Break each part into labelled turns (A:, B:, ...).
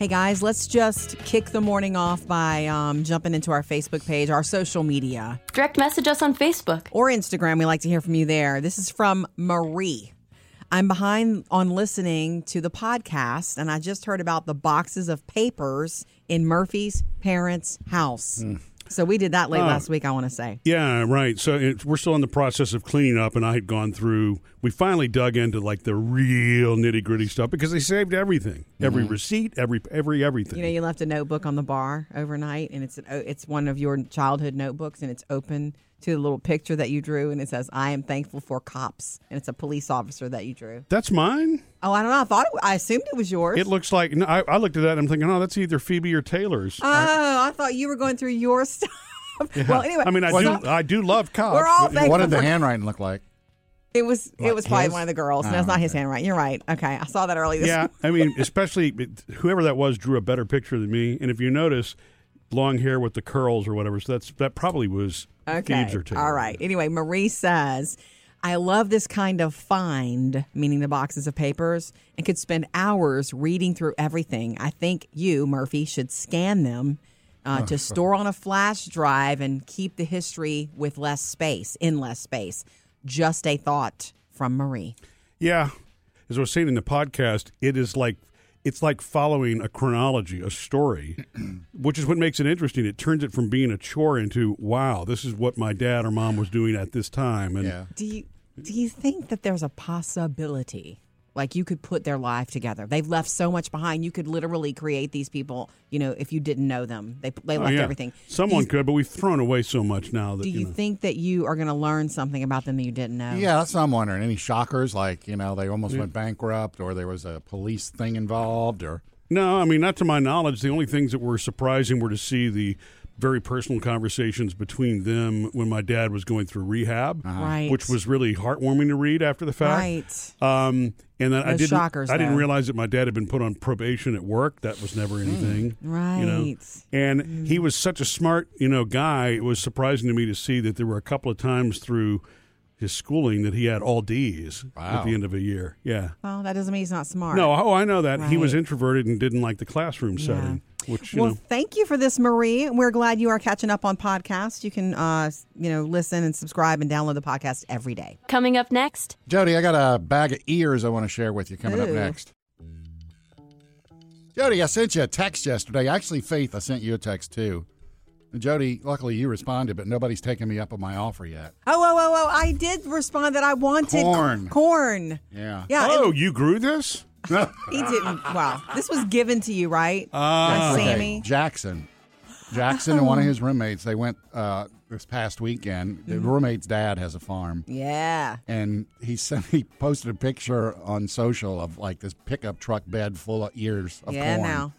A: Hey guys, let's just kick the morning off by um, jumping into our Facebook page, our social media,
B: Direct message us on Facebook.
A: or Instagram. We like to hear from you there. This is from Marie. I'm behind on listening to the podcast, and I just heard about the boxes of papers in Murphy's parents' house. So we did that late ah. last week, I want to say.
C: Yeah, right. So it, we're still in the process of cleaning up, and I had gone through. We finally dug into like the real nitty gritty stuff because they saved everything, every mm-hmm. receipt, every every everything.
A: You know, you left a notebook on the bar overnight, and it's an, it's one of your childhood notebooks, and it's open to the little picture that you drew, and it says, "I am thankful for cops," and it's a police officer that you drew.
C: That's mine.
A: Oh, I don't know. I thought it, I assumed it was yours.
C: It looks like no, I, I looked at that. and I'm thinking, oh, that's either Phoebe or Taylor's.
A: oh, I thought you were going through your stuff. Well, anyway,
C: I mean, I
A: so
C: do I do love cops.
A: We're all thankful
D: What did the
A: for-
D: handwriting look like?
A: It was it
D: Like
A: was probably
D: his?
A: one of the girls. Oh, no,
D: Oh,
A: it's not his handwriting. You're right. Okay, I saw that early this
C: yeah, I mean, especially whoever that was drew a better picture than me. And if you notice, long hair with the curls or whatever, so that's that probably was
A: Okay.
C: Phoebe's or Taylor.
A: All right. Anyway, Marie says, I love this kind of find, meaning the boxes of papers, and could spend hours reading through everything. I think you, Murphy, should scan them uh, to store on a flash drive and keep the history with less space, in less space. Just a thought from Marie.
C: Yeah, as I was saying in the podcast, it is like it's like following a chronology, a story, which is what makes it interesting. It turns it from being a chore into wow, this is what my dad or mom was doing at this time, and
D: Yeah.
A: Do you do you think that there's a possibility like you could put their life together? They've left so much behind. You could literally create these people. You know, if you didn't know them, they they
C: Oh,
A: left
C: yeah.
A: everything.
C: Someone
A: you,
C: could, but we've thrown away so much now that
A: do you
C: know.
A: think that you are going to learn something about them that you didn't know?
D: Yeah, that's what I'm wondering. Any shockers? Like, you know, they almost went bankrupt or there was a police thing involved or.
C: No, I mean, not to my knowledge. The only things that were surprising were to see the very personal conversations between them when my dad was going through rehab, uh-huh.
A: Right.
C: which was really heartwarming to read after the fact.
A: Right.
C: Um, and then I didn't.
A: shockers,
C: I didn't
A: though.
C: realize that my dad had been put on probation at work. That was never mm. anything. right? You know?
A: Right.
C: And he mm. was such a smart, you know, guy. It was surprising to me to see that there were a couple of times through his schooling that he had all D's at the end of a year. Yeah.
A: Well, that doesn't mean he's not smart.
C: No, oh, I know that. He was introverted and didn't like the classroom setting, which, you
A: Well,
C: know.
A: thank you for this, Marie. We're glad you are catching up on podcasts. You can, uh, you know, listen and subscribe and download the podcast every day.
B: Coming up next,
D: Jody, I got a bag of ears I want to share with you coming up next. Jody, I sent you a text yesterday. Actually, Faith, I sent you a text too. And Jody, luckily you responded, but nobody's taken me up on my offer yet.
A: Oh, oh, oh, oh! I did respond that I wanted
D: Corn.
A: Corn.
D: Yeah.
A: Yeah. it-
C: oh, you grew this?
A: He didn't. Wow. This was given to you, right?
C: Ah.
A: By
D: Okay,
A: Sammy.
D: Jackson. Jackson and one of his roommates, they went uh, this past weekend. The
A: Mm-hmm.
D: roommate's dad has a farm.
A: Yeah.
D: and he sent he posted a picture on social of like this pickup truck bed full of ears of
A: yeah.
D: corn.
A: Now.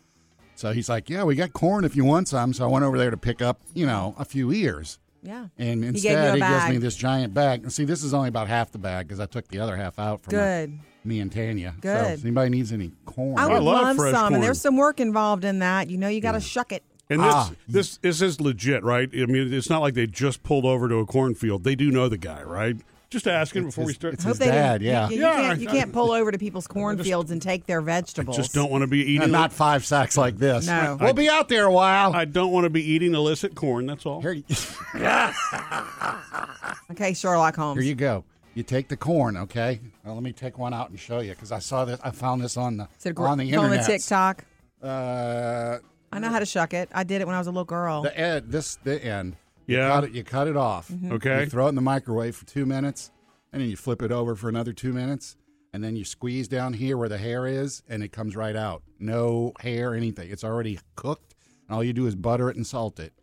D: So he's like, "Yeah, we got corn if you want some." So I went over there to pick up, you know, a few ears.
A: Yeah.
D: And instead,
A: a
D: he, gives me this giant bag. And see, this is only about half the bag because I took the other half out from
A: Good.
D: me and Tanya. So
A: Good.
D: if anybody needs any corn,
A: I
C: I
A: would
C: love
A: love,
C: fresh
A: some,
C: corn.
A: and there's some work involved in that. You know, you got to shuck it.
C: And this,
D: Ah.
C: this this is legit, right? I mean, it's not like they just pulled over to a cornfield. They do know the guy, right? Just asking before we start.
D: it's
A: Hope
D: his
A: they didn't-
D: dad, yeah.
A: You, you
C: Yeah,
A: can't, you
C: I-
A: can't pull over to people's cornfields and take their vegetables.
C: just don't want to be eating.
D: and not five sacks like this.
A: No.
D: we'll be out there a while.
C: I don't want to be eating illicit corn. That's all.
D: Here, you-
A: Okay, Sherlock Holmes.
D: Here you go. You take the corn, okay? Well, let me take one out and show you because I saw this. I found this on the
A: Is it gr-
D: on the
A: on the
D: internet.
A: TikTok.
D: Uh,
A: I know how to shuck it. I did it when I was a little girl.
D: the ed, this the end. You
C: Yeah.
D: cut it, you cut it off.
A: Mm-hmm.
C: Okay.
D: You throw it in the microwave for two minutes, and then you flip it over for another two minutes, and then you squeeze down here where the hair is, and it comes right out. No hair, anything. It's already cooked, and all you do is butter it and salt it.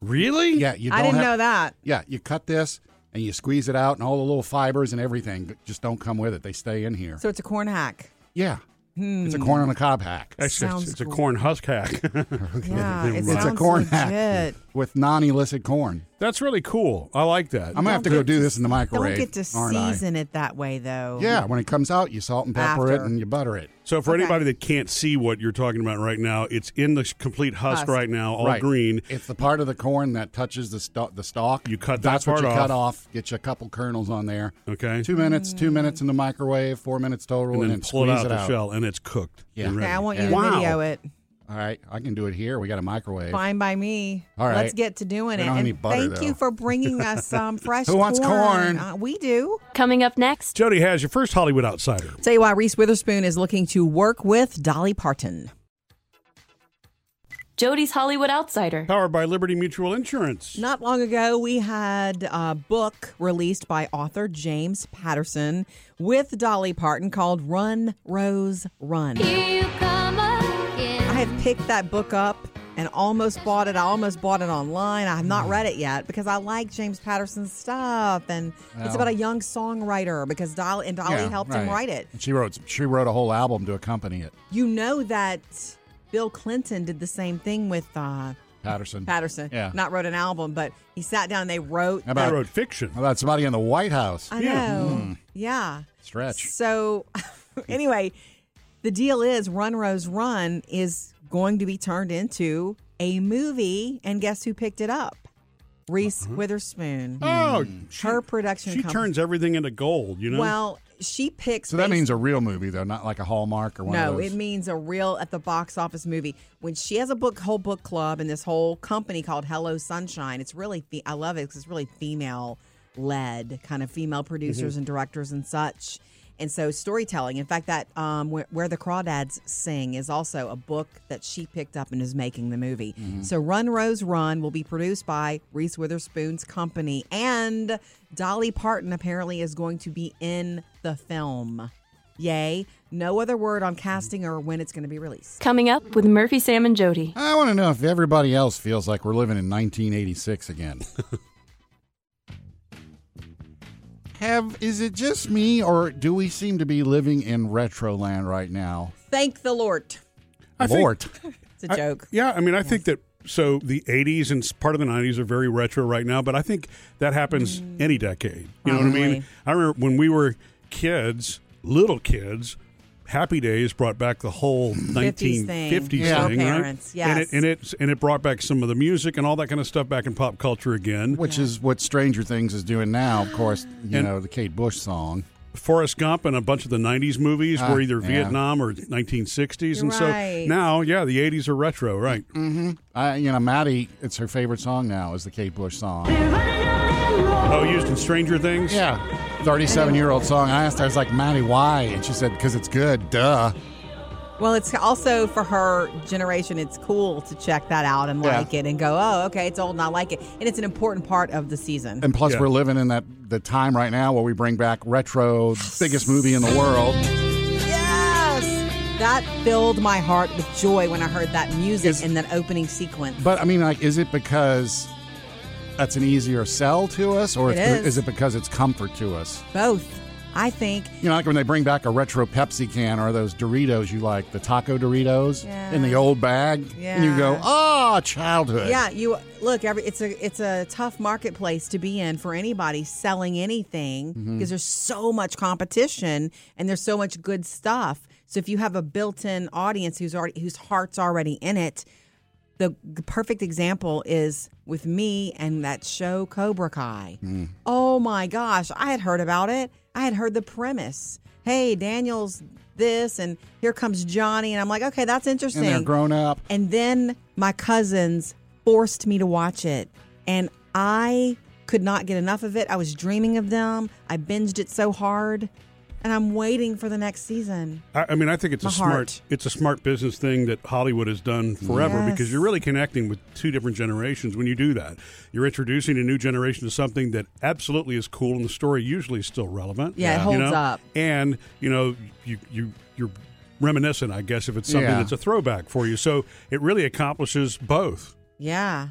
C: Really?
D: Yeah, you. Don't
A: I didn't
D: have-
A: know that.
D: Yeah, you cut this and you squeeze it out, and all the little fibers and everything just don't come with it. They stay in here.
A: So it's a corn hack.
D: Yeah, it's a hmm. corn on the cob hack
C: Actually, it's,
A: Sounds
C: it's a corn husk hack.
A: Yeah, it
C: It's a
D: corn
A: legit.
D: hack. with non-illicit corn.
C: That's really cool. I like that.
D: I'm gonna have to go do this in the microwave.
A: Don't get to
D: aren't I?
A: season it that way, though.
D: Yeah, when it comes out, you salt and pepper it
A: After.
D: and you butter it.
C: So for
A: Okay.
C: anybody that can't see what you're talking about right now, it's in the complete husk,
A: Husk.
C: right now, all
D: right.
C: green.
D: It's the part of the corn that touches the sto- the stalk.
C: You cut that
D: That's what
C: part
D: you cut
C: off.
D: off. Get you a couple kernels on there.
C: Okay.
D: Two minutes. Two minutes in the microwave. Four minutes total,
C: and
D: and,
C: then
D: then
C: pull it
D: squeeze
C: out
D: it
C: the shell, and it's cooked.
D: Yeah.
C: and
A: Okay,
C: ready.
A: I want you
D: Yeah.
A: to
C: Wow.
A: video it.
D: All right, I can do it here. We got a microwave.
A: Fine by me.
D: All right.
A: Let's get to doing
D: We
A: it.
D: don't have
A: and
D: any butter,
A: thank you for bringing us some fresh
D: Who wants corn?
A: Uh, we do.
B: Coming up next,
C: Jody has your first Hollywood outsider.
A: Tell you why Reese Witherspoon is looking to work with Dolly Parton.
B: Jody's Hollywood Outsider.
C: Powered by Liberty Mutual Insurance.
A: Not long ago, we had a book released by author James Patterson with Dolly Parton called Run, Rose, Run. I have picked that book up and almost bought it. I almost bought it online. I have not read it yet because I like James Patterson's stuff, and it's about a young songwriter because Dolly and Dolly
D: Yeah,
A: helped him write it.
D: And She wrote she wrote a whole album to accompany it.
A: You know that Bill Clinton did the same thing with uh,
D: Patterson.
A: Patterson.
D: Yeah.
A: not wrote an album, but he sat down and they wrote.
D: How about,
C: wrote fiction.
D: how about somebody in the White House?
A: I
C: Yeah.
A: know. Yeah.
D: Stretch.
A: So, anyway, the deal is Run Rose Run is going to be turned into a movie, and guess who picked it up? Reese uh-huh. Witherspoon. Hmm.
C: Oh, she,
A: Her production
C: she
A: company.
C: turns everything into gold, you know?
A: Well, she picks.
D: So that means a real movie, though, not like a Hallmark or one
A: no,
D: of those.
A: it means a real at the box office movie. When she has a book, whole book club, and this whole company called Hello Sunshine. It's really, fe- I love it because it's really female led, kind of female mm-hmm. producers and directors and such. And so storytelling. In fact, that um, where, where the Crawdads sing is also a book that she picked up and is making the movie. So Run Rose Run will be produced by Reese Witherspoon's company, and Dolly Parton apparently is going to be in the film. Yay. No other word on casting or when it's going to be released.
B: Coming up with Murphy, Sam, and Jody.
D: I want to know if everybody else feels like we're living in 1986 again. Have is it just me, or do we seem to be living in retro land right now?
A: Thank the Lord.
C: I think-
D: Lord,
A: It's a joke.
C: yeah, I mean, I think that so the 80s and part of the 90s are very retro right now, but I think that happens mm. any decade. You know what I mean? I remember when we were kids, little kids, Happy Days brought back the whole 1950s
A: thing.
D: Yeah.
C: thing,
A: Parents,
C: right? And it, and it and it brought back some of the music and all that kind of stuff back in pop culture again.
D: which is what Stranger Things is doing now. Of course, you
C: And-
D: know the Kate Bush song.
C: Forrest Gump and a bunch of the 90s movies
D: Ah,
C: were either
D: yeah.
C: Vietnam or 1960s. And
A: Right.
C: so now, yeah, the 80s are retro, right?
D: I, you know, Maddie, it's her favorite song now is the Kate Bush song.
C: Oh, used in Stranger Things?
D: Yeah, thirty-seven-year-old song. I asked her, I was like, Maddie, why? And she said, because it's good. Duh.
A: Well, it's also for her generation, it's cool to check that out and
D: Yeah.
A: like it and go, oh, okay, it's old and I like it. And it's an important part of the season.
D: And plus,
C: Yeah.
D: we're living in that the time right now where we bring back retro, biggest movie in the world.
A: yes! That filled my heart with joy when I heard that music
D: Is-
A: in that opening sequence.
D: But I mean, like, is it because that's an easier sell to us, or it's,
A: is.
D: it because it's comfort to us?
A: Both. I think
D: You know, like when they bring back a retro Pepsi can or those Doritos you like, the taco Doritos in the old bag, and you go,
A: Yeah.
D: "Oh, childhood."
A: Yeah, you look. Every it's a it's a tough marketplace to be in for anybody selling anything because
D: Mm-hmm.
A: there's so much competition and there's so much good stuff. So if you have a built-in audience who's already whose heart's already in it, the, the perfect example is with me and that show Cobra Kai.
D: Mm.
A: Oh my gosh, I had heard about it. I had heard the premise. Hey, Daniel's this, and here comes Johnny, and I'm like, okay, that's interesting.
D: and they're grown up.
A: And then my cousins forced me to watch it. And I could not get enough of it. I was dreaming of them. I binged it so hard. And I'm waiting for the next season.
C: I, I mean, I think it's
A: My
C: a smart
A: heart.
C: it's a smart business thing that Hollywood has done forever
A: Yes.
C: because you're really connecting with two different generations when you do that. You're introducing a new generation to something that absolutely is cool, and the story usually is still relevant.
A: Yeah, it
C: you
A: holds
C: know?
A: up.
C: And you know, you you you're reminiscent, I guess, if it's something
D: Yeah.
C: that's a throwback for you. So it really accomplishes both.
A: Yeah.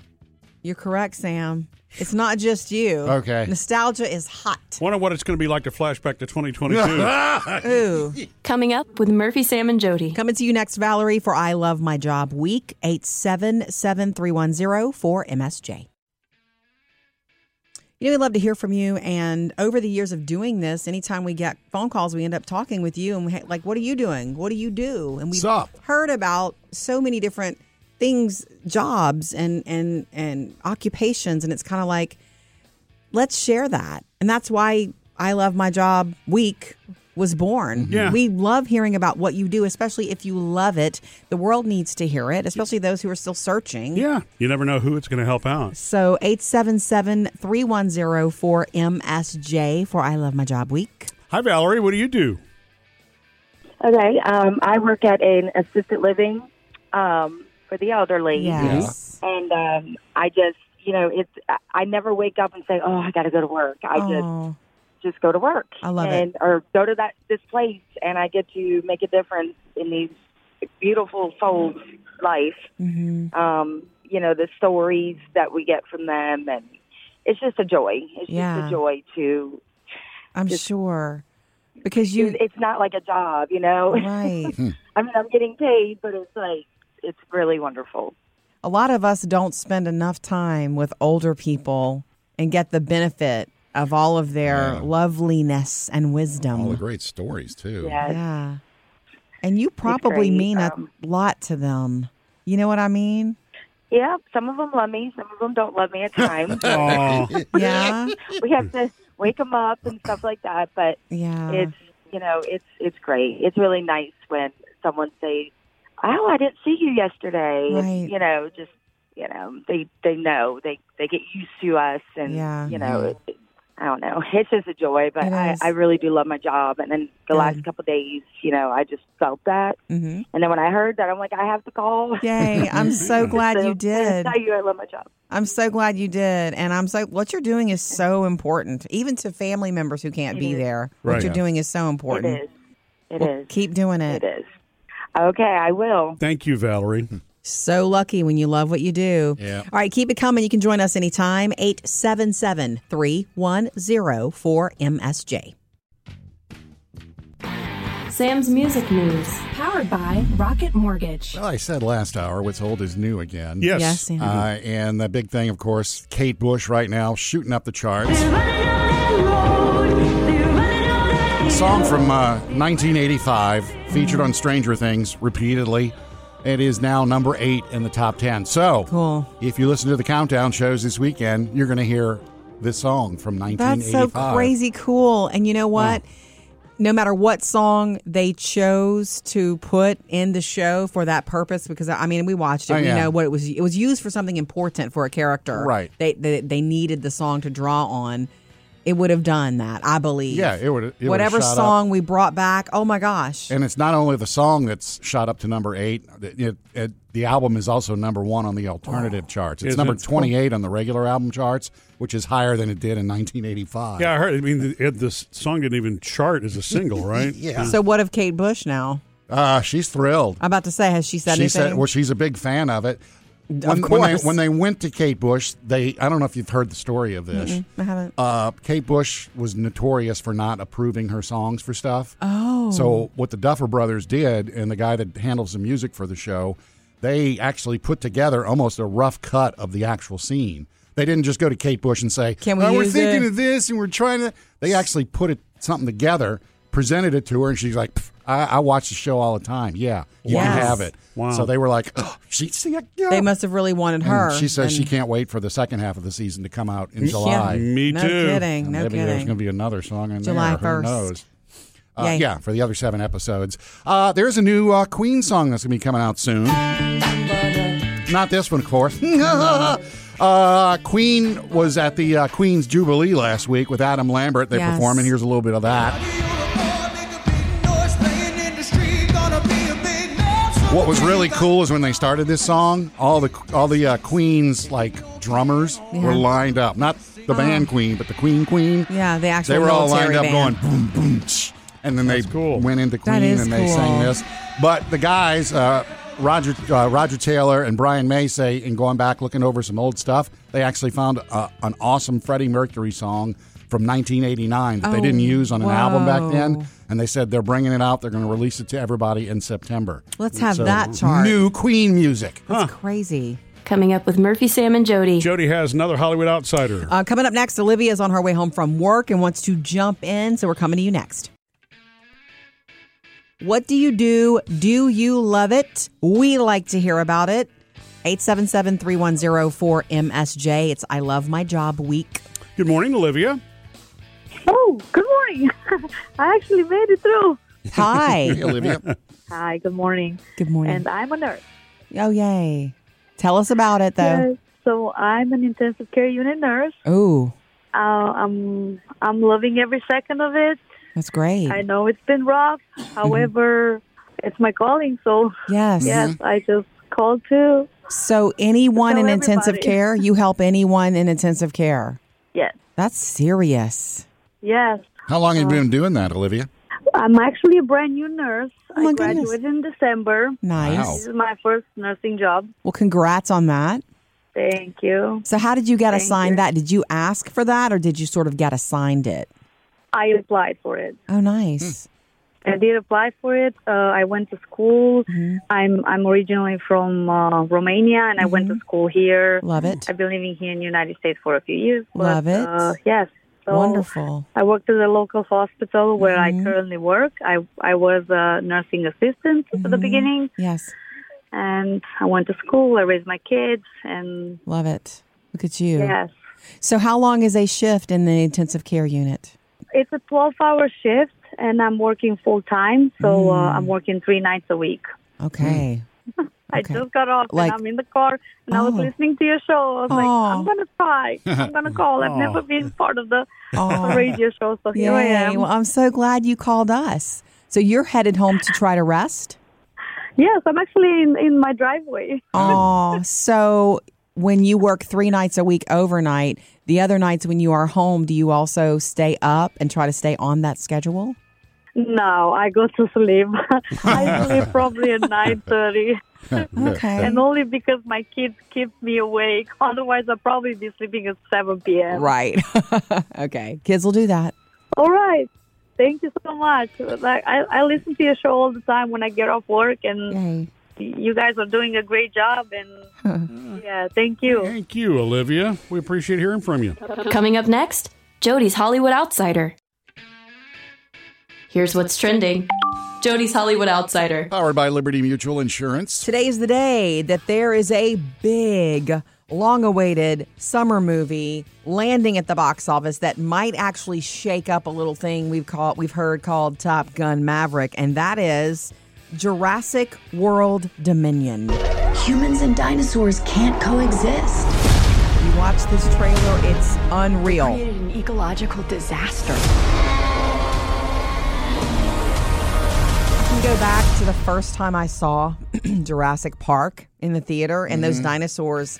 A: You're correct, Sam. It's not just you.
D: Okay.
A: Nostalgia is hot.
C: Wonder what it's going to be like to flashback to 2022.
A: Ooh.
B: Coming up with Murphy, Sam, and Jody.
A: Coming to you next, Valerie, for I Love My Job Week, 877 for MSJ. You know, we'd love to hear from you. And over the years of doing this, anytime we get phone calls, we end up talking with you and we ha- like, what are you doing? What do you do? And we've
D: Sup?
A: heard about so many different things, jobs and and and occupations, and it's kind of like, let's share that. And that's why I love my job week was born.
C: Mm-hmm. Yeah.
A: We love hearing about what you do, especially if you love it. The world needs to hear it, especially those who are still searching.
C: Yeah, you never know who it's going to help out.
A: So 877-310-4MSJ for I Love My Job Week.
C: Hi, Valerie. What do you do?
E: Okay, um, I work at an assisted living um, for the elderly,
A: Yes.
E: and um, I just, you know, it's I- I never wake up and say, "Oh, I got to go to work." I just
A: Oh,
E: just go to work.
A: I love it.
E: and, Or go to that this place, and I get to make a difference in these beautiful souls' life.
A: mhm.
E: Um, you know, the stories that we get from them, and it's just a joy. It's
A: Yeah.
E: just a joy to.
A: I'm
E: Just-
A: sure. Because you
E: it's not like a job, you know.
A: right.
E: I mean, I'm getting paid, but it's like it's really wonderful.
A: a lot of us don't spend enough time with older people and get the benefit of all of their
D: Yeah.
A: loveliness and wisdom.
D: All the great stories too.
E: Yes.
A: Yeah. And you probably
E: great.
A: mean a
E: Um,
A: lot to them. You know what I mean?
E: Yeah, some of them love me, some of them don't love me at times.
C: Oh,
A: Yeah.
E: we have to wake them up and stuff like that, but
A: Yeah.
E: it's you know it's it's great. It's really nice when someone say, "Oh, I didn't see you yesterday,"
A: Right.
E: and you know just you know they they know they they get used to us, and
A: Yeah.
E: you know it, I don't know. It's just a joy, but I. I really do love my job. And then the last couple of days, you know, I just felt that.
A: hmm
E: And then when I heard that, I'm like, I have to call.
A: Yay. I'm so glad
E: So,
A: you did.
E: Tell you I love my job.
A: I'm so glad you did. And I'm so, what you're doing is so important, even to family members who can't
E: It
A: be
E: is.
A: there. What you're doing is so important.
E: is. It is.
A: Well, Keep doing it.
E: It is. Okay, I will.
C: thank you, Valerie.
A: So lucky when you love what you do.
D: Yeah.
A: All right, keep it coming. You can join us anytime. 877 310 4MSJ.
B: Sam's Music News.
F: Powered by Rocket Mortgage.
D: Well, I said last hour, what's old is new again.
C: Yes.
A: Yes, Sam.
D: Uh, and the big thing, of course, Kate Bush right now shooting up the charts. Song from uh, 1985, featured on Stranger Things repeatedly. It is now number eight in the top 10. So,
A: Cool.
D: if you listen to the countdown shows this weekend, you're going to hear this song from 1985.
A: That's so crazy cool. And you know what? No matter what song they chose to put in the show for that purpose, because I mean, we watched it.
D: Oh,
A: we
D: yeah.
A: know what it was. It was used for something important for a character.
D: Right.
A: They they, they needed the song to draw on. It would have done that, I believe.
D: Yeah, it would. It
A: Whatever
D: shot up.
A: song we brought back. Oh my gosh.
D: And it's not only the song that's shot up to number eight. It, it, it- the album is also number one on the alternative charts. It's
C: Is
D: number
C: it?
D: 28 on the regular album charts, which is higher than it did in 1985.
C: Yeah, I heard. I mean, the, it, this song didn't even chart as a single, right?
D: Yeah.
A: so what of Kate Bush now?
D: Uh, she's thrilled.
A: I'm about to say, has she said
D: she
A: anything?
D: said, well, she's a big fan of it. When, when they, when they went to Kate Bush, they I don't know if you've heard the story of this.
A: I haven't.
D: Uh, Kate Bush was notorious for not approving her songs for stuff.
A: Oh.
D: So what the Duffer Brothers did, and the guy that handles the music for the show, they actually put together almost a rough cut of the actual scene. They didn't just go to Kate Bush and say,
A: Can we
D: "Oh, we're thinking
A: it?"
D: of this and we're trying to." They actually put it something together, presented it to her, and she's like, I, "I watch the show all the time. Yeah, you can have it."
C: Wow.
D: So they were like, oh, "She's yeah."
A: they must have really wanted
D: And
A: her.
D: she says she can't wait for the second half of the season to come out in July.
C: Me
A: no
C: too.
A: kidding.
D: And
A: No
D: maybe there's going to be another song in
A: July
D: there.
A: 1st.
D: Who knows? Uh, yeah, for the other seven episodes. Uh, there's a new uh, Queen song that's going to be coming out soon. Not this one, of course. uh, Queen was at the uh, Queen's Jubilee last week with Adam Lambert. They
A: Yes.
D: performing. Here's a little bit of that. What was really cool is when they started this song, all the all the uh, Queen's like drummers
A: Yeah.
D: were lined up. Not the band Queen, but the Queen Queen.
A: Yeah, the actual
D: They were all lined
A: military
D: up
A: band.
D: going boom, boom, tsh, and then they
C: cool.
D: went into Queen
A: is
D: and they sang this. But the guys, uh, Roger uh, Roger Taylor and Brian May say, in going back looking over some old stuff, they actually found uh, an awesome Freddie Mercury song from 1989 that they
A: Oh,
D: didn't use on an album back then, and they said they're bringing it out. They're going to release it to everybody in September.
A: Let's have
D: So,
A: that chart.
D: New Queen music.
A: That's crazy.
B: Coming up with Murphy, Sam, and Jody.
C: Jody has another Hollywood outsider.
A: Uh, coming up next, Olivia is on her way home from work and wants to jump in, so we're coming to you next. What do you do? Do you love it? We like to hear about it. 877 310 4MSJ. It's I Love My Job Week.
C: Good morning, Olivia.
G: Oh, good morning. I actually made it through.
A: Hi.
D: Hey, Olivia.
G: Hi, good morning.
A: Good morning.
G: And I'm a nurse.
A: oh, yay. Tell us about it, though.
G: Yes, so I'm an intensive care unit nurse.
A: Ooh,
G: Uh, I'm I'm loving every second of it.
A: that's great.
G: I know it's been rough. However, it's my calling. So
A: yes.
G: yes, I just called to
A: So, anyone
G: Tell
A: in intensive care, you help anyone in intensive care.
G: yes,
A: That's serious.
G: Yes.
D: How long have you been doing that, Olivia?
G: I'm actually a brand new nurse.
A: Oh, my
G: I
A: goodness.
G: graduated in December.
A: Nice.
D: Wow.
G: This is my first nursing job.
A: Well, congrats on that.
G: Thank you.
A: So, how did you get
G: Thank
A: assigned
G: you.
A: that? Did you ask for that or did you sort of get assigned it?
G: I applied for it.
A: Oh, nice.
G: I did apply for it. Uh, I went to school.
A: Mm-hmm.
G: I'm I'm originally from uh, Romania, and I went
A: Mm-hmm.
G: to school here.
A: Love it.
G: I've been living here in the United States for a few years. But,
A: Love it.
G: Uh, yes. So
A: Wonderful.
G: I worked at a local hospital where
A: Mm-hmm.
G: I currently work. I I was a nursing assistant at
A: Mm-hmm.
G: the beginning,
A: Yes.
G: and I went to school. I raised my kids, and
A: Love it. Look at you.
G: yes,
A: So, how long is a shift in the intensive care unit?
G: it's a 12-hour shift, and I'm working full time. So
A: Mm.
G: uh, I'm working three nights a week.
A: Okay.
G: I
A: Okay.
G: just got off
A: Like-
G: and I'm in the car and I was
A: Oh.
G: listening to your show. I was like,
A: Oh.
G: I'm gonna try. I'm gonna call. I've never oh. been part of the
A: Oh.
G: radio show, so here I am.
A: Well, I'm so glad you called us. So, you're headed home to try to rest?
G: yes, I'm actually in, in my driveway.
A: Oh, so when you work three nights a week overnight, the other nights when you are home, do you also stay up and try to stay on that schedule?
G: No, I go to sleep. I sleep probably at nine thirty,
A: Okay.
G: and only because my kids keep me awake. Otherwise, I'll probably be sleeping at seven p.m.
A: Right. okay. Kids will do that.
G: All right. Thank you so much. Like I, I listen to your show all the time when I get off work, and
A: Yay.
G: you guys are doing a great job. And yeah, thank you.
C: Thank you, Olivia. We appreciate hearing from you.
B: Coming up next, Jody's Hollywood Outsider. Here's what's trending. Jody's Hollywood Outsider.
D: Powered by Liberty Mutual Insurance.
A: Today is the day that there is a big, long awaited summer movie landing at the box office that might actually shake up a little thing we've called we've heard called Top Gun Maverick, and that is Jurassic World Dominion.
H: Humans and dinosaurs can't coexist.
A: You watch this trailer, it's unreal.
H: Created an ecological disaster.
A: Go back to the first time I saw Jurassic Park in the theater, and those dinosaurs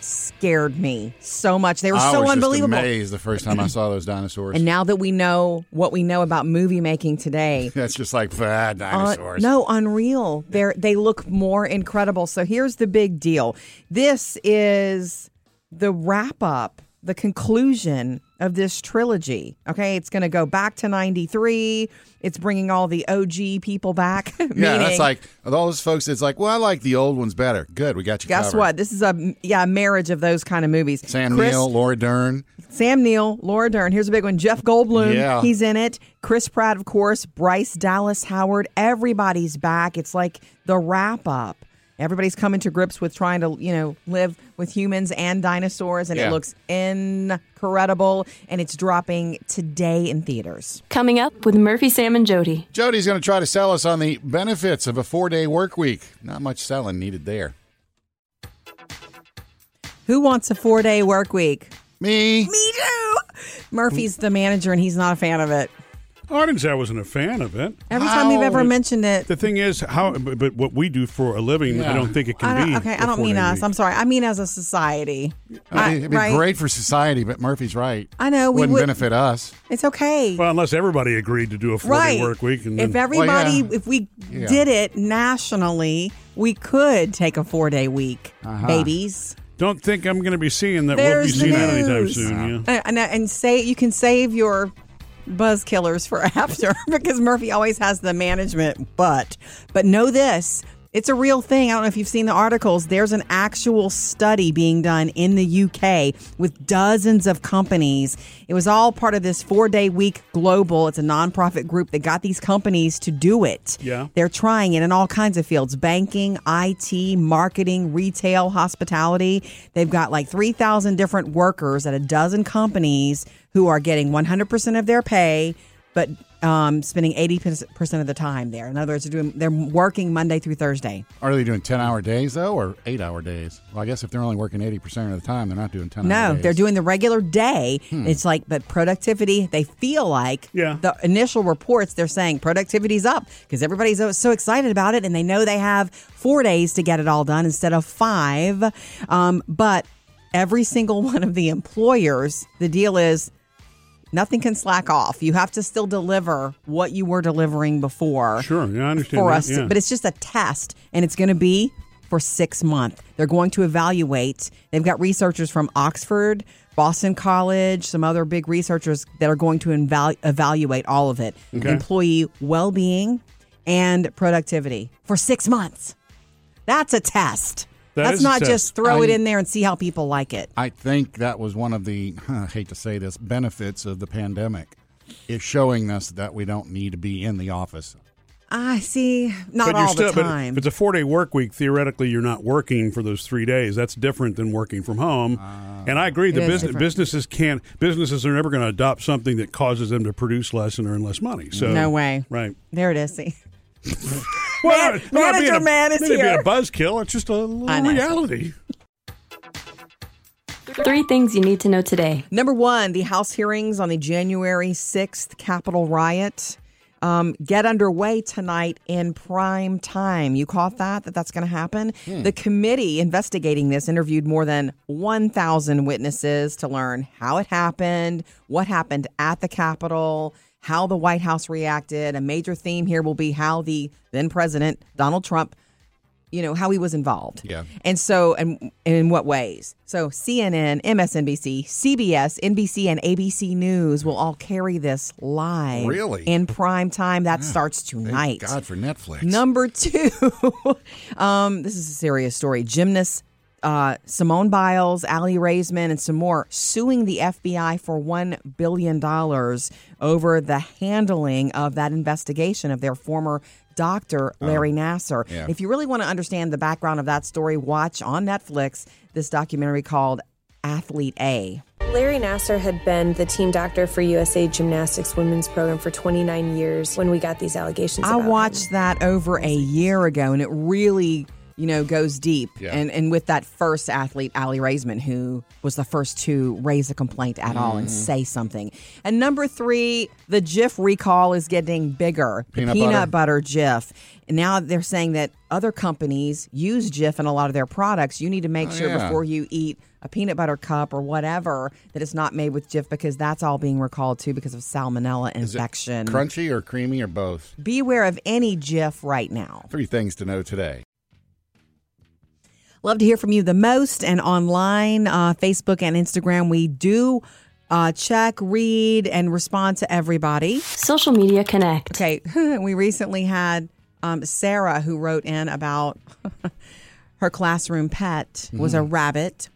A: scared me so much. They were
D: I
A: so
D: was
A: unbelievable.
D: just amazed the first time I saw those dinosaurs.
A: And now that we know what we know about movie making today,
D: That's just like
A: uh,
D: dinosaurs.
A: no, unreal. They they look more incredible. So here's the big deal. This is the wrap up, the conclusion of this trilogy. Okay, it's going to go back to 93. It's bringing all the OG people back.
D: Yeah,
A: meaning-
D: that's like those folks. It's like, well, I like the old ones better. Good, we got you.
A: Guess
D: covered.
A: what? This is a yeah marriage of those kind of movies.
D: Sam
A: Chris-
D: Neill, Laura Dern.
A: Sam Neill, Laura Dern. Here's a big one. Jeff Goldblum.
D: Yeah.
A: He's in it. Chris Pratt, of course. Bryce Dallas Howard. Everybody's back. It's like the wrap up. Everybody's coming to grips with trying to, you know, live with humans and dinosaurs, and
D: Yeah.
A: it looks incredible. And it's dropping today in theaters.
B: Coming up with Murphy, Sam, and Jody.
D: Jody's going to try to sell us on the benefits of a four-day work week. Not much selling needed there.
A: Who wants a four day work week?
D: Me.
A: Me too. Murphy's the manager, and he's not a fan of it.
C: Oh, I didn't say I wasn't a fan of it.
A: Every time we've ever mentioned it,
C: The thing is, how? But, but what we do for a living, I don't think it can
A: I don't,
C: be.
A: okay, I don't mean us.
C: week.
A: I'm sorry. I mean as a society.
D: I
A: I-
D: mean, it'd be
A: right?
D: great for society, but Murphy's right.
A: I know we
D: Wouldn't
A: would.
D: benefit us.
A: It's okay.
C: Well, unless everybody agreed to do a four-day
A: right.
C: work week, and then,
A: if everybody,
D: Well, yeah.
A: if we
D: Yeah.
A: did it nationally, we could take a four day week,
D: Uh-huh.
A: babies.
C: don't think I'm going to be seeing that.
A: There's
C: we'll be
A: the
C: seeing that anytime
A: news.
C: soon. Yeah.
A: And, and, and say you can save your buzz killers for after because Murphy always has the management. But but know this: It's a real thing. I don't know if you've seen the articles. There's an actual study being done in the UK with dozens of companies. It was all part of this four day week global. It's a nonprofit group that got these companies to do it.
C: Yeah.
A: They're trying it in all kinds of fields banking, IT, marketing, retail, hospitality. They've got like 3,000 different workers at a dozen companies who are getting 100% of their pay, but um, spending 80% of the time there. In other words, they're, doing, they're working Monday through Thursday.
D: Are they doing 10 hour days, though, or eight hour days? Well, I guess if they're only working 80% of the time, they're not doing 10 hour
A: No, they're doing the regular day. It's like, but productivity, they feel like
C: Yeah.
A: the initial reports, they're saying productivity's up because everybody's so- so excited about it and they know they have four days to get it all done instead of five. Um, but every single one of the employers, the deal is nothing can slack off. You have to still deliver what you were delivering before
C: Sure, yeah, I understand
A: for
C: that,
A: us.
C: yeah.
A: But it's just a test, and it's going to be for six months. They're going to evaluate. They've got researchers from Oxford, Boston College, some other big researchers that are going to eval- evaluate all of it
C: Okay.
A: employee well being and productivity for six months. That's a test.
C: That
A: That's not just throw it in there and see how people like it.
D: I think that was one of the, I hate to say this, benefits of the pandemic is showing us that we don't need to be in the office.
A: I see. Not
C: but
A: all
C: still,
A: the time.
C: But if it's a four day work week. Theoretically, you're not working for those three days. That's different than working from home. Ah. and I agree. The
A: It is
C: business, businesses can't. Businesses are never going to adopt something that causes them to produce less and earn less money. So
A: no way.
C: Right.
A: There it is. See.
C: Well,
A: Man-
C: I'm not being
A: manager
C: a-
A: man is
C: I'm not being
A: here.
C: a buzzkill. It's just a
A: know.
C: reality.
B: Three things you need to know today.
A: Number one, the House hearings on the January 6th Capitol riot um, get underway tonight in prime time. You caught that? That that's going to happen? The committee investigating this interviewed more than 1,000 witnesses to learn how it happened, what happened at the Capitol, how the White House reacted. A major theme here will be how the then president, Donald Trump, you know how he was involved
D: Yeah.
A: and so and, and in what ways so cnn msnbc cbs nbc and abc news will all carry this live
D: Really?
A: in prime time that starts
D: Thank
A: tonight
D: God for Netflix.
A: Number two, um, this is a serious story. Gymnast uh, Simone Biles, Aly Raisman, and some more suing the FBI for $1 billion over the handling of that investigation of their former doctor, Larry Nassar.
D: yeah.
A: If you really want to understand the background of that story, watch on Netflix this documentary called Athlete A.
I: Larry Nassar had been the team doctor for USA Gymnastics women's program for 29 years when we got these allegations.
A: I
I: about him.
A: watched that over a year ago, and it really, you know, goes deep.
D: Yeah.
A: And and with that first athlete, Aly Raisman, who was the first to raise a complaint at all
D: Mm-hmm.
A: and say something. And number three, the Jif recall is getting bigger.
D: Peanut
A: peanut
D: butter.
A: butter Jif. And now they're saying that other companies use Jif in a lot of their products. You need to make
D: Oh,
A: sure
D: yeah.
A: before you eat a peanut butter cup or whatever that it's not made with Jif because that's all being recalled too because of salmonella infection.
D: crunchy or creamy or both?
A: Beware of any Jif right now.
D: Three things to know today.
A: Love to hear from you the most and online, uh, Facebook and Instagram. We do uh, check, read, and respond to everybody.
B: Social media connect.
A: Okay, we recently had um, Sarah who wrote in about her classroom pet was a rabbit.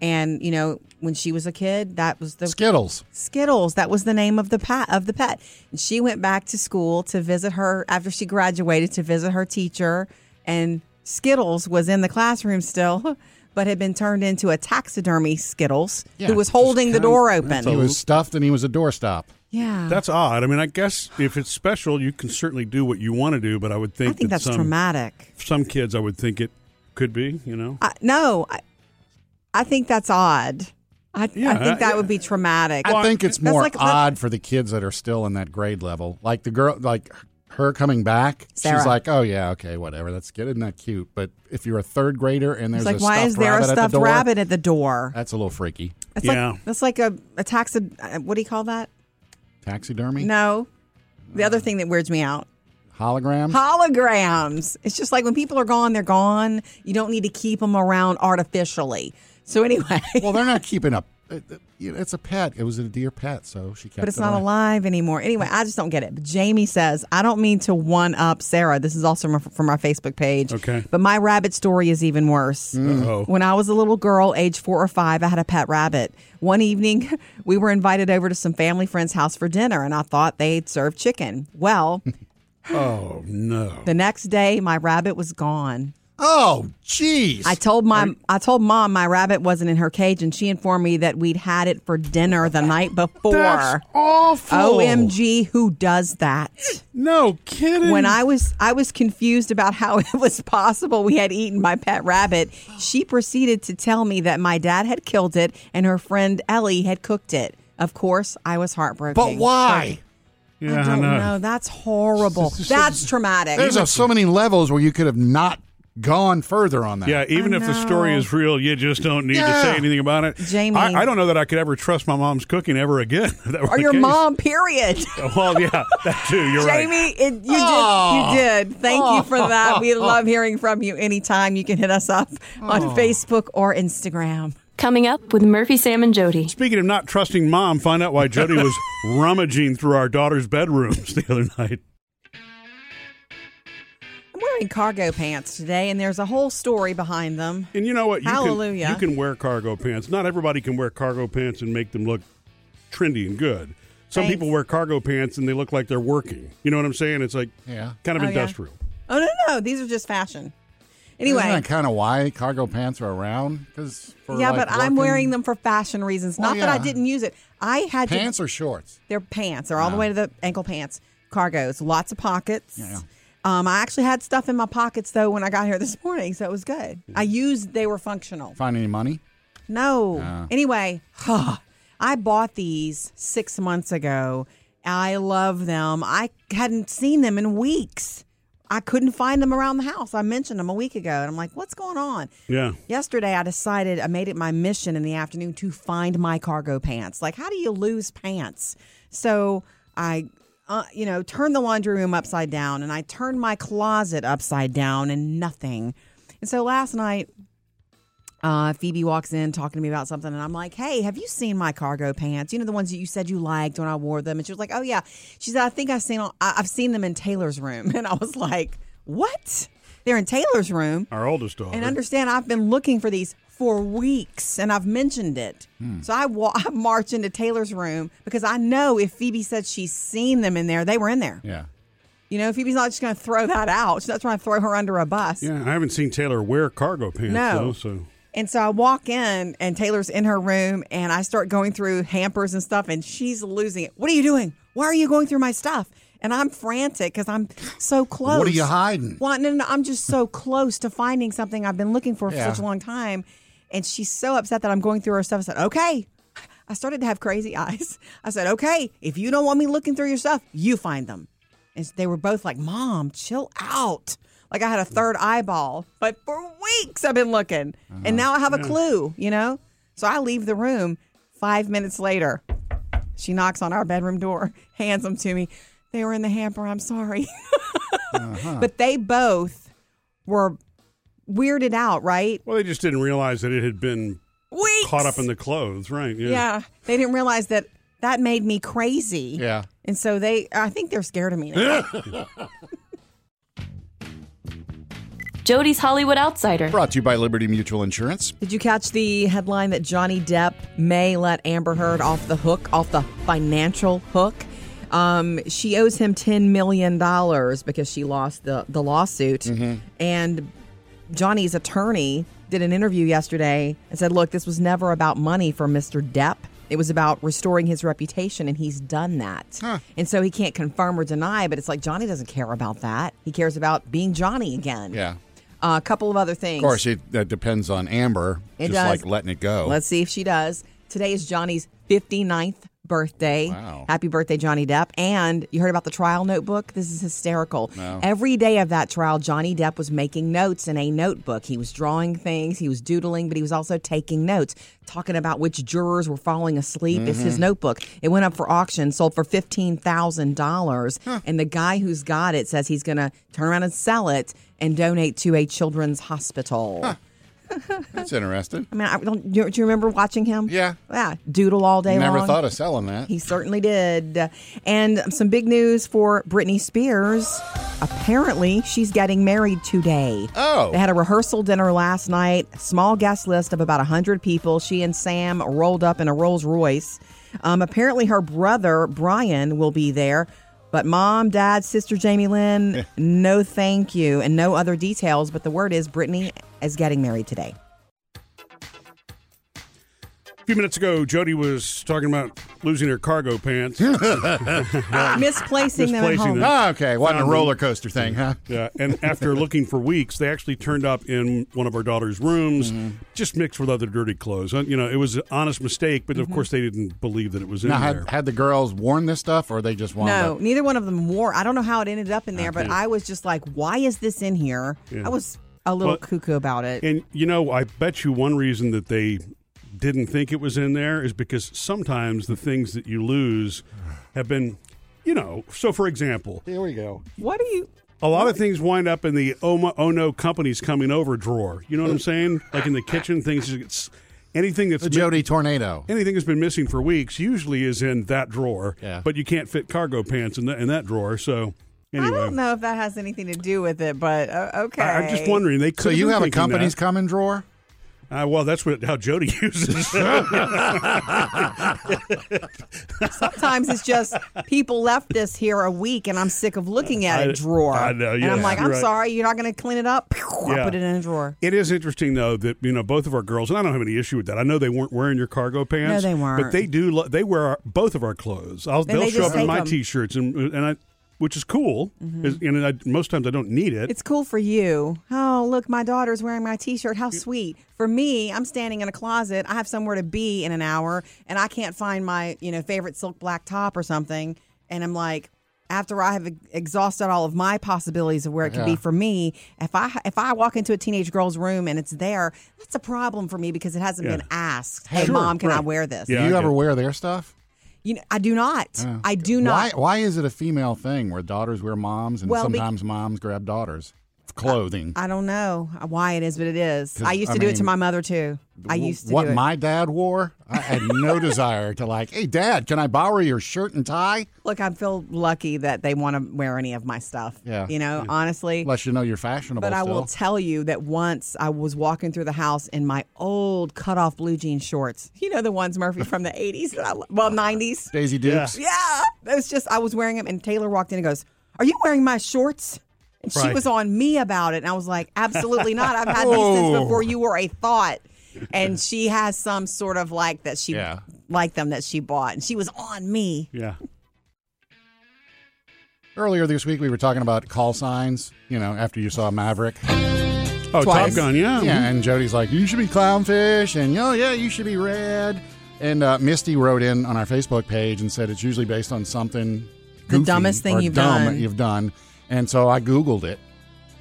A: And, you know, when she was a kid, that was the
D: Skittles.
A: Skittles. That was the name of the pet of the pet. And she went back to school to visit her after she graduated to visit her teacher, and Skittles was in the classroom still, but had been turned into a taxidermy Skittles
D: Yeah,
A: who was
D: just
A: holding the
D: kinda-
A: door open.
D: He was stuffed and he was a doorstop.
A: yeah,
C: That's odd. I mean, I guess if it's special, you can certainly do what you want to do. But I would think
A: I think
C: that
A: that's
C: some,
A: traumatic.
C: Some kids, I would think it could be. You know.
A: I, no, I, I think that's odd. I,
C: Yeah,
A: I think that
C: I-
A: would be traumatic.
D: I think it's
A: That's
D: more
A: like- that-
D: odd for the kids that are still in that grade level. Like the girl, like her coming back,
A: Sarah.
D: she's like, "Oh yeah, okay, whatever. That's good. Isn't that cute?" But if you're a third grader and there's
A: It's like,
D: a
A: why is there a
D: rabbit at the
A: stuffed rabbit at the door?
D: That's a little freaky.
A: It's
C: Yeah.
A: like that's like a, a taxi. uh, What do you call that?
D: Taxidermy,
A: No, the other thing that weirds me out.
D: Holograms.
A: Holograms. It's just like when people are gone, they're gone. You don't need to keep them around artificially. So anyway,
D: well, they're not keeping up. you know, it's a pet. It was a dear pet, so she kept. It.
A: But it's
D: it
A: not
D: alive.
A: alive anymore. Anyway, I just don't get it. But Jamie says, I don't mean to one up Sarah. This is also from, from our Facebook page.
C: Okay.
A: But my rabbit story is even worse.
C: Uh-oh.
A: When I was a little girl, age four or five, I had a pet rabbit. One evening, we were invited over to some family friend's house for dinner, and I thought they'd serve chicken. Well,
C: Oh no.
A: the next day, my rabbit was gone.
D: Oh, jeez.
A: I told my I told mom my rabbit wasn't in her cage, and she informed me that we'd had it for dinner the night before.
C: That's awful.
A: OMG, who does that?
C: No kidding.
A: When I was I was confused about how it was possible we had eaten my pet rabbit, she proceeded to tell me that my dad had killed it and her friend Ellie had cooked it. Of course, I was heartbroken.
D: but why?
C: yeah,
A: I don't
C: know.
A: know. That's horrible. That's traumatic.
D: There's so many levels where you could have not gone further on that.
C: Yeah, even
A: I
C: if the story is real, you just don't need to say anything about it.
A: Jamie.
C: I, I don't know that I could ever trust my mom's cooking ever again. if
A: or your
C: case.
A: mom, period.
C: Well, yeah, that too. You're right.
A: Jamie, you
D: Oh.
A: did. You did. Thank you for that. We love hearing from you anytime. You can hit us up on
C: Oh.
A: Facebook or Instagram.
B: Coming up with Murphy, Sam, and Jody.
C: Speaking of not trusting mom, find out why Jody was rummaging through our daughter's bedrooms the other night.
A: I'm wearing cargo pants today, and there's a whole story behind them.
C: And you know what? You
A: Hallelujah.
C: Can, you can wear cargo pants. Not everybody can wear cargo pants and make them look trendy and good. Some
A: Thanks.
C: people wear cargo pants and they look like they're working. You know what I'm saying? It's like
D: Yeah.
C: kind of
A: Oh, yeah.
C: industrial.
A: Oh no, no, these are just fashion. Anyway,
D: Isn't that kind of why cargo pants are around? Because
A: yeah, but I'm wearing them for fashion reasons.
D: Well,
A: Not that I didn't use it. I had
D: Pants
A: to.
D: or shorts?
A: They're pants. They're all the way to the ankle pants. Cargos, lots of pockets.
D: Yeah.
A: Um, I actually had stuff in my pockets though when I got here this morning, so it was good. I used they were functional.
D: Find any money?
A: No.
D: Ah.
A: Anyway, I bought these six months ago. I love them. I hadn't seen them in weeks. I couldn't find them around the house. I mentioned them a week ago, and I'm like, what's going on?
C: Yeah.
A: Yesterday, I decided I made it my mission in the afternoon to find my cargo pants. Like, how do you lose pants? So I, uh, you know, turned the laundry room upside down and I turned my closet upside down and nothing. And so last night, uh, Phoebe walks in talking to me about something, and I'm like, "Hey, have you seen my cargo pants? You know the ones that you said you liked when I wore them." And she was like, "Oh yeah." She said, "I think I've seen I've seen them in Taylor's room," and I was like, "What? They're in Taylor's room?"
C: Our oldest daughter.
A: And understand, I've been looking for these for weeks, and I've mentioned it. Hmm. So I, wa- I march into Taylor's room because I know if Phoebe said she's seen them in there, they were in there.
D: Yeah.
A: You know, Phoebe's not just going to throw that out. She's not trying to throw her under a bus.
C: yeah, I haven't seen Taylor wear cargo pants
A: No.
C: though, so
A: And so I walk in, and Taylor's in her room, and I start going through hampers and stuff, and she's losing it. What are you doing? Why are you going through my stuff? And I'm frantic because I'm so close.
D: What are you hiding?
A: Well, no, no, I'm just so close to finding something I've been looking for for such a long time. And she's so upset that I'm going through her stuff. I said, okay. I started to have crazy eyes. I said, okay, if you don't want me looking through your stuff, you find them. And they were both like, Mom, chill out. Like I had a third eyeball, but for weeks I've been looking. And uh-huh. now I have a clue, you know? So I leave the room. Five minutes later, she knocks on our bedroom door, hands them to me. They were in the hamper. I'm sorry. Uh-huh. But they both were weirded out, right?
C: well, they just didn't realize that it had been
A: Weeks.
C: caught up in the clothes, right? Yeah.
A: Yeah. They didn't realize that that made me crazy.
D: Yeah.
A: And so they, I think they're scared of me.
B: Jody's Hollywood Outsider.
D: Brought to you by Liberty Mutual Insurance.
A: Did you catch the headline that Johnny Depp may let Amber Heard off the hook, off the financial hook? Um, she owes him ten million dollars because she lost the the lawsuit, and Johnny's attorney did an interview yesterday and said, "Look, this was never about money for Mr. Depp. It was about restoring his reputation, and he's done that. And so he can't confirm or deny. But it's like Johnny doesn't care about that. He cares about being Johnny again.
D: Yeah.
A: Uh, a couple of other things.
D: Of course, it that depends on Amber.
A: It
D: just
A: does.
D: like letting it go.
A: Let's see if she does. Today is Johnny's 59th birthday.
D: Wow.
A: Happy birthday, Johnny Depp. And you heard about the trial notebook? This is hysterical. Every day of that trial, Johnny Depp was making notes in a notebook. He was drawing things, he was doodling, but he was also taking notes, talking about which jurors were falling asleep. It's
D: Mm-hmm.
A: his notebook. It went up for auction, sold for $15,000. And the guy who's got it says he's going to turn around and sell it and donate to a children's hospital.
D: That's interesting.
A: I mean, I don't, do you- remember watching him?
D: Yeah.
A: Yeah, doodle all day
D: Never
A: long.
D: thought of selling that.
A: He certainly did. And some big news for Britney Spears. Apparently, she's getting married today.
D: Oh.
A: They had a rehearsal dinner last night, small guest list of about 100 people. She and Sam rolled up in a Rolls Royce. Um, apparently, her brother, Brian, will be there. But mom, dad, sister Jamie Lynn, no thank you, and no other details. But the word is Britney is getting married today.
C: A few minutes ago, Jody was talking about losing her cargo pants.
A: Misplacing them at home.
C: them.
D: Oh, okay. Wasn't a roller coaster thing, huh?
C: Yeah, and after looking for weeks, they actually turned up in one of our daughter's rooms,
D: Mm-hmm.
C: just mixed with other dirty clothes. Uh, You know, it was an honest mistake, but of course they didn't believe that it was in
D: Now,
C: there.
D: had, had the girls worn this stuff, or they just wound
A: No,
D: up?
A: neither one of them wore. I don't know how it ended up in there, but I was just like, why is this in here?
C: Yeah.
A: I was a little
C: But-
A: cuckoo about it.
C: And you know, I bet you one reason that they didn't think it was in there is because sometimes the things that you lose have been, you know. So, for example,
D: Here we go.
A: what do you?
C: a lot of things wind up in the oh, my, oh no, company's coming over drawer. You know what I'm saying? Like in the kitchen, things. It's, anything that's
D: The
C: mi-
D: Jody tornado.
C: anything that's been missing for weeks usually is in that drawer.
D: Yeah.
C: But you can't fit cargo pants in that in that drawer. So anyway,
A: I don't know if that has anything to do with it, but uh, okay.
C: I, am just wondering. They could
D: So you have a
C: thinking
D: company's
C: that.
D: coming drawer?
C: Uh, well, that's what how Jody uses.
A: Sometimes it's just people left this here a week, and I'm sick of looking at
C: I-
A: a drawer.
C: I know,
A: and I'm like, I'm
C: right.
A: sorry, you're not going to clean it up. I
C: Yeah.
A: put it in a drawer.
C: It is interesting though that you know both of our girls, and I don't have any issue with that. I know they weren't wearing your cargo pants.
A: No, they weren't.
C: But they do. lo- They wear our, both of our clothes. I'll, they'll
A: they
C: show up in
A: my
C: my
A: 'em.
C: t-shirts, and and I, which is cool. Mm-hmm. Is- And I, most times I don't need it.
A: It's cool for you. Oh, look, my daughter's wearing my t-shirt. How sweet. For me, I'm standing in a closet. I have somewhere to be in an hour and I can't find my, you know, favorite silk black top or something. And I'm like, after I have exhausted all of my possibilities of where it could be for me, if I if I walk into a teenage girl's room and it's there, that's a problem for me because it hasn't
C: Yeah.
A: been asked. Hey,
C: Sure,
A: mom, can I wear this?
C: Yeah,
D: Do
C: I
D: you
C: get
D: ever
C: it.
D: wear their stuff?
A: You know, I do not. I do not.
D: Why, why is it a female thing where daughters wear moms and
A: Well, be-
D: sometimes moms grab daughters' clothing?
A: I don't know why it is, but it is. I used
D: I
A: to do it to my mother too. I used to
D: what
A: do it.
D: my dad wore, I had no desire to like, hey, dad, can I borrow your shirt and tie?
A: Look, I feel lucky that they want to wear any of my stuff.
D: Yeah.
A: You know, honestly.
D: Unless you know you're fashionable
A: But I will tell you that once I was walking through the house in my old cut off blue jean shorts. You know, the ones, Murphy, from the 80s, that I, well, 90s.
D: Daisy Dukes.
A: Yeah. It was just, I was wearing them, and Taylor walked in and goes, Are you wearing my shorts? And she was on me about it. And I was like, Absolutely not. I've had these since
D: Oh.
A: before you were a thought. And she has some sort of like that she
D: Yeah.
A: like them that she bought. And she was on me.
C: yeah.
D: Earlier this week, we were talking about call signs, you know, after you saw Maverick.
C: Oh,
A: Twice.
C: Top Gun. Yeah.
D: Yeah, and Jody's like, you should be clownfish, and oh, yeah, you should be red. And uh, Misty wrote in on our Facebook page and said it's usually based on something
A: The dumbest thing
D: or
A: you've
D: dumb
A: done.
D: you've done. And so I Googled it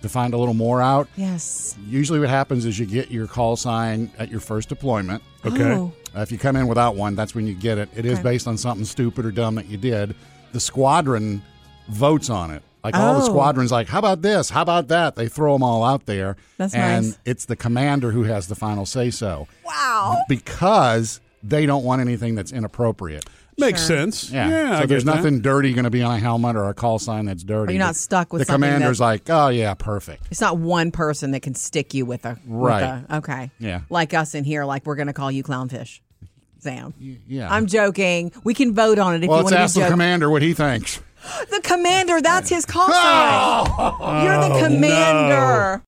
D: to find a little more out.
A: Yes.
D: Usually, what happens is you get your call sign at your first deployment.
C: Okay.
A: Oh.
D: Uh, if you come in without one, that's when you get it. It is
A: Okay.
D: based on something stupid or dumb that you did. The squadron votes on it. Like all the
A: Oh.
D: squadrons, like, how about this? How about that? They throw them all out there.
A: That's
D: and
A: nice.
D: it's the commander who has the final say so
A: Wow.
D: because they don't want anything that's inappropriate.
C: Makes
A: Sure.
C: sense.
D: Yeah.
C: Yeah. I
D: so there's
C: get that.
D: nothing dirty going to be on a helmet or a call sign that's dirty.
A: Or you're not
D: The-
A: stuck with
D: the
A: something
D: commander's
A: that-
D: like, oh yeah, perfect.
A: It's not one person that can stick you with a with
D: Right.
A: a- okay.
D: Yeah.
A: Like us in here, like we're going to call you clownfish, Sam.
D: Yeah.
A: I'm joking. We can vote on it if
D: well,
A: you
D: let's
A: want to
D: ask
A: be
D: the
A: joking.
D: commander what he thinks.
A: The commander, that's his call sign. You're the
C: Oh,
A: commander.